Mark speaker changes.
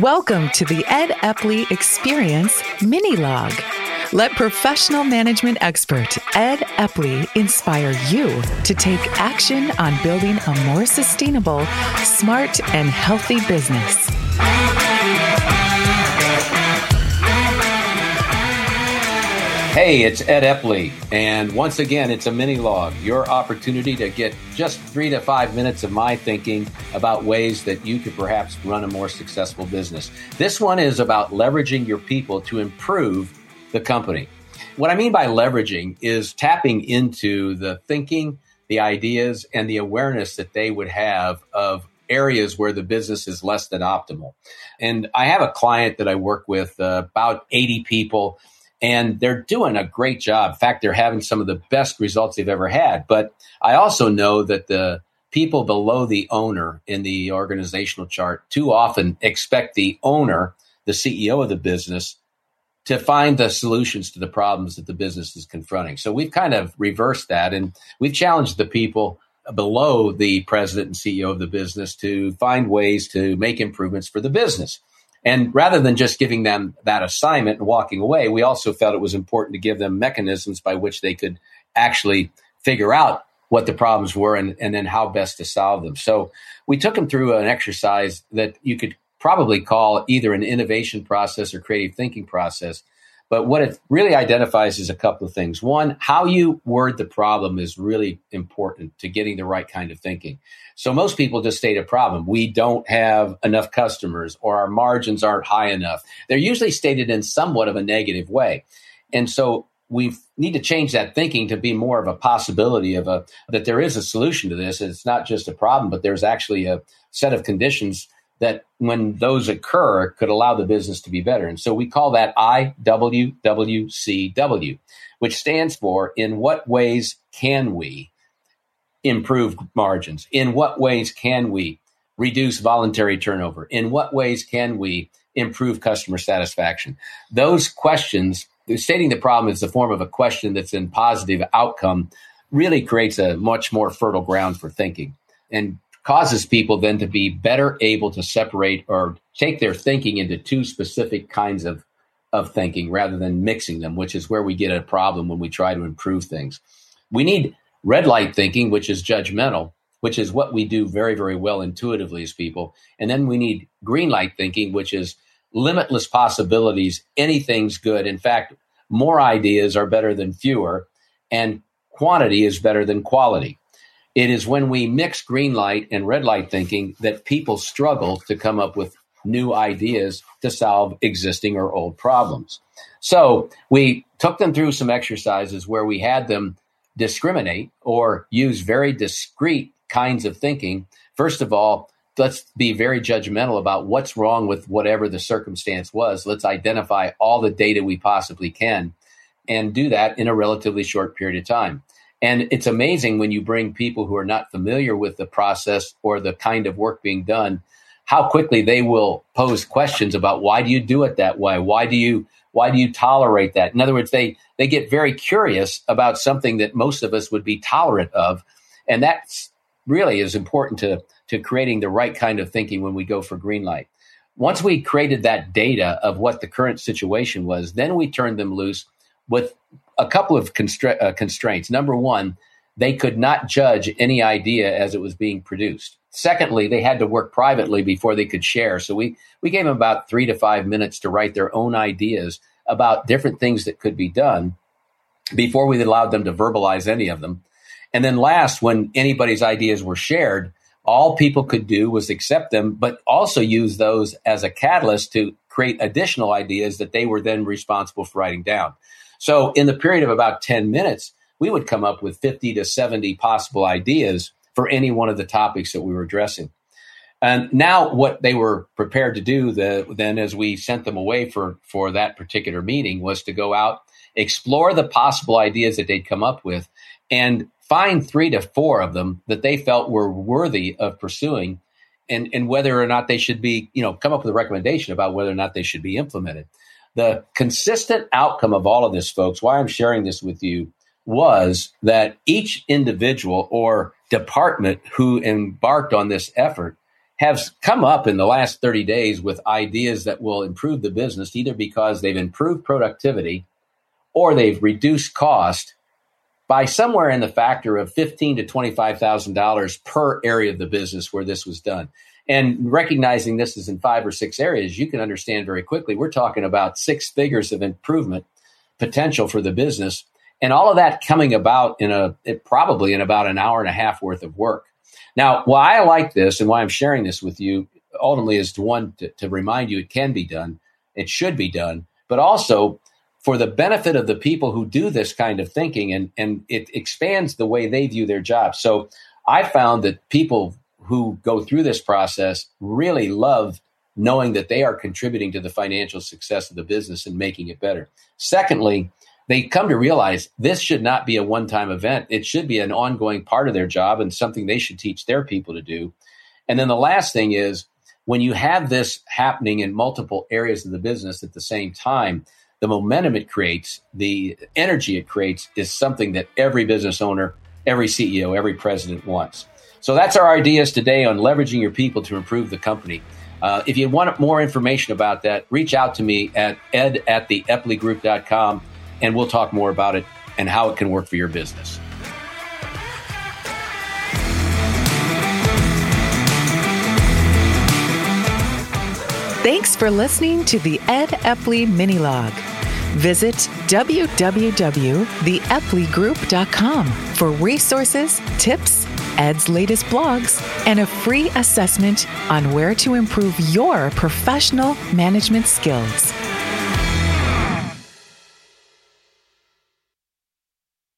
Speaker 1: Welcome to the Ed Epley Experience Mini Log. Let professional management expert Ed Epley inspire you to take action on building a more sustainable, smart, and healthy business.
Speaker 2: Hey, it's Ed Epley, and once again, it's a mini log, your opportunity to get just three to five minutes of my thinking about ways that you could perhaps run a more successful business. This one is about leveraging your people to improve the company. What I mean by leveraging is tapping into the thinking, the ideas, and the awareness that they would have of areas where the business is less than optimal. And I have a client that I work with, uh, about 80 people and they're doing a great job. In fact, they're having some of the best results they've ever had. But I also know that the people below the owner in the organizational chart too often expect the owner, the CEO of the business, to find the solutions to the problems that the business is confronting. So we've kind of reversed that and we've challenged the people below the president and CEO of the business to find ways to make improvements for the business. And rather than just giving them that assignment and walking away, we also felt it was important to give them mechanisms by which they could actually figure out what the problems were and, and then how best to solve them. So we took them through an exercise that you could probably call either an innovation process or creative thinking process but what it really identifies is a couple of things. One, how you word the problem is really important to getting the right kind of thinking. So most people just state a problem. We don't have enough customers or our margins aren't high enough. They're usually stated in somewhat of a negative way. And so we need to change that thinking to be more of a possibility of a that there is a solution to this. It's not just a problem, but there's actually a set of conditions that when those occur could allow the business to be better. And so we call that IWWCW, which stands for in what ways can we improve margins? In what ways can we reduce voluntary turnover? In what ways can we improve customer satisfaction? Those questions, stating the problem is the form of a question that's in positive outcome, really creates a much more fertile ground for thinking. And causes people then to be better able to separate or take their thinking into two specific kinds of, of thinking rather than mixing them, which is where we get a problem when we try to improve things. We need red light thinking, which is judgmental, which is what we do very, very well intuitively as people. And then we need green light thinking, which is limitless possibilities. Anything's good. In fact, more ideas are better than fewer, and quantity is better than quality. It is when we mix green light and red light thinking that people struggle to come up with new ideas to solve existing or old problems. So we took them through some exercises where we had them discriminate or use very discrete kinds of thinking. First of all, let's be very judgmental about what's wrong with whatever the circumstance was. Let's identify all the data we possibly can and do that in a relatively short period of time. And it's amazing when you bring people who are not familiar with the process or the kind of work being done, how quickly they will pose questions about why do you do it that way? Why do you why do you tolerate that? In other words, they they get very curious about something that most of us would be tolerant of. And that's really is important to to creating the right kind of thinking when we go for green light. Once we created that data of what the current situation was, then we turned them loose with a couple of constra- uh, constraints. Number one, they could not judge any idea as it was being produced. Secondly, they had to work privately before they could share. So we, we gave them about three to five minutes to write their own ideas about different things that could be done before we allowed them to verbalize any of them. And then last, when anybody's ideas were shared, all people could do was accept them, but also use those as a catalyst to create additional ideas that they were then responsible for writing down. So in the period of about 10 minutes, we would come up with 50 to 70 possible ideas for any one of the topics that we were addressing. And now what they were prepared to do the, then as we sent them away for, for that particular meeting was to go out, explore the possible ideas that they'd come up with and find three to four of them that they felt were worthy of pursuing and, and whether or not they should be, you know, come up with a recommendation about whether or not they should be implemented. The consistent outcome of all of this, folks, why I'm sharing this with you was that each individual or department who embarked on this effort has come up in the last 30 days with ideas that will improve the business either because they've improved productivity or they've reduced cost by somewhere in the factor of fifteen to twenty-five thousand dollars per area of the business where this was done. And recognizing this is in five or six areas, you can understand very quickly we're talking about six figures of improvement potential for the business, and all of that coming about in a probably in about an hour and a half worth of work. Now, why I like this and why I'm sharing this with you ultimately is to one to, to remind you it can be done, it should be done, but also for the benefit of the people who do this kind of thinking and, and it expands the way they view their job. So I found that people who go through this process really love knowing that they are contributing to the financial success of the business and making it better. Secondly, they come to realize this should not be a one time event. It should be an ongoing part of their job and something they should teach their people to do. And then the last thing is when you have this happening in multiple areas of the business at the same time, the momentum it creates, the energy it creates is something that every business owner, every CEO, every president wants. So that's our ideas today on leveraging your people to improve the company. Uh, if you want more information about that, reach out to me at ed at the epleygroup.com and we'll talk more about it and how it can work for your business.
Speaker 1: Thanks for listening to the Ed Epley Mini Log. Visit www.theepleygroup.com for resources, tips, Ed's latest blogs, and a free assessment on where to improve your professional management skills.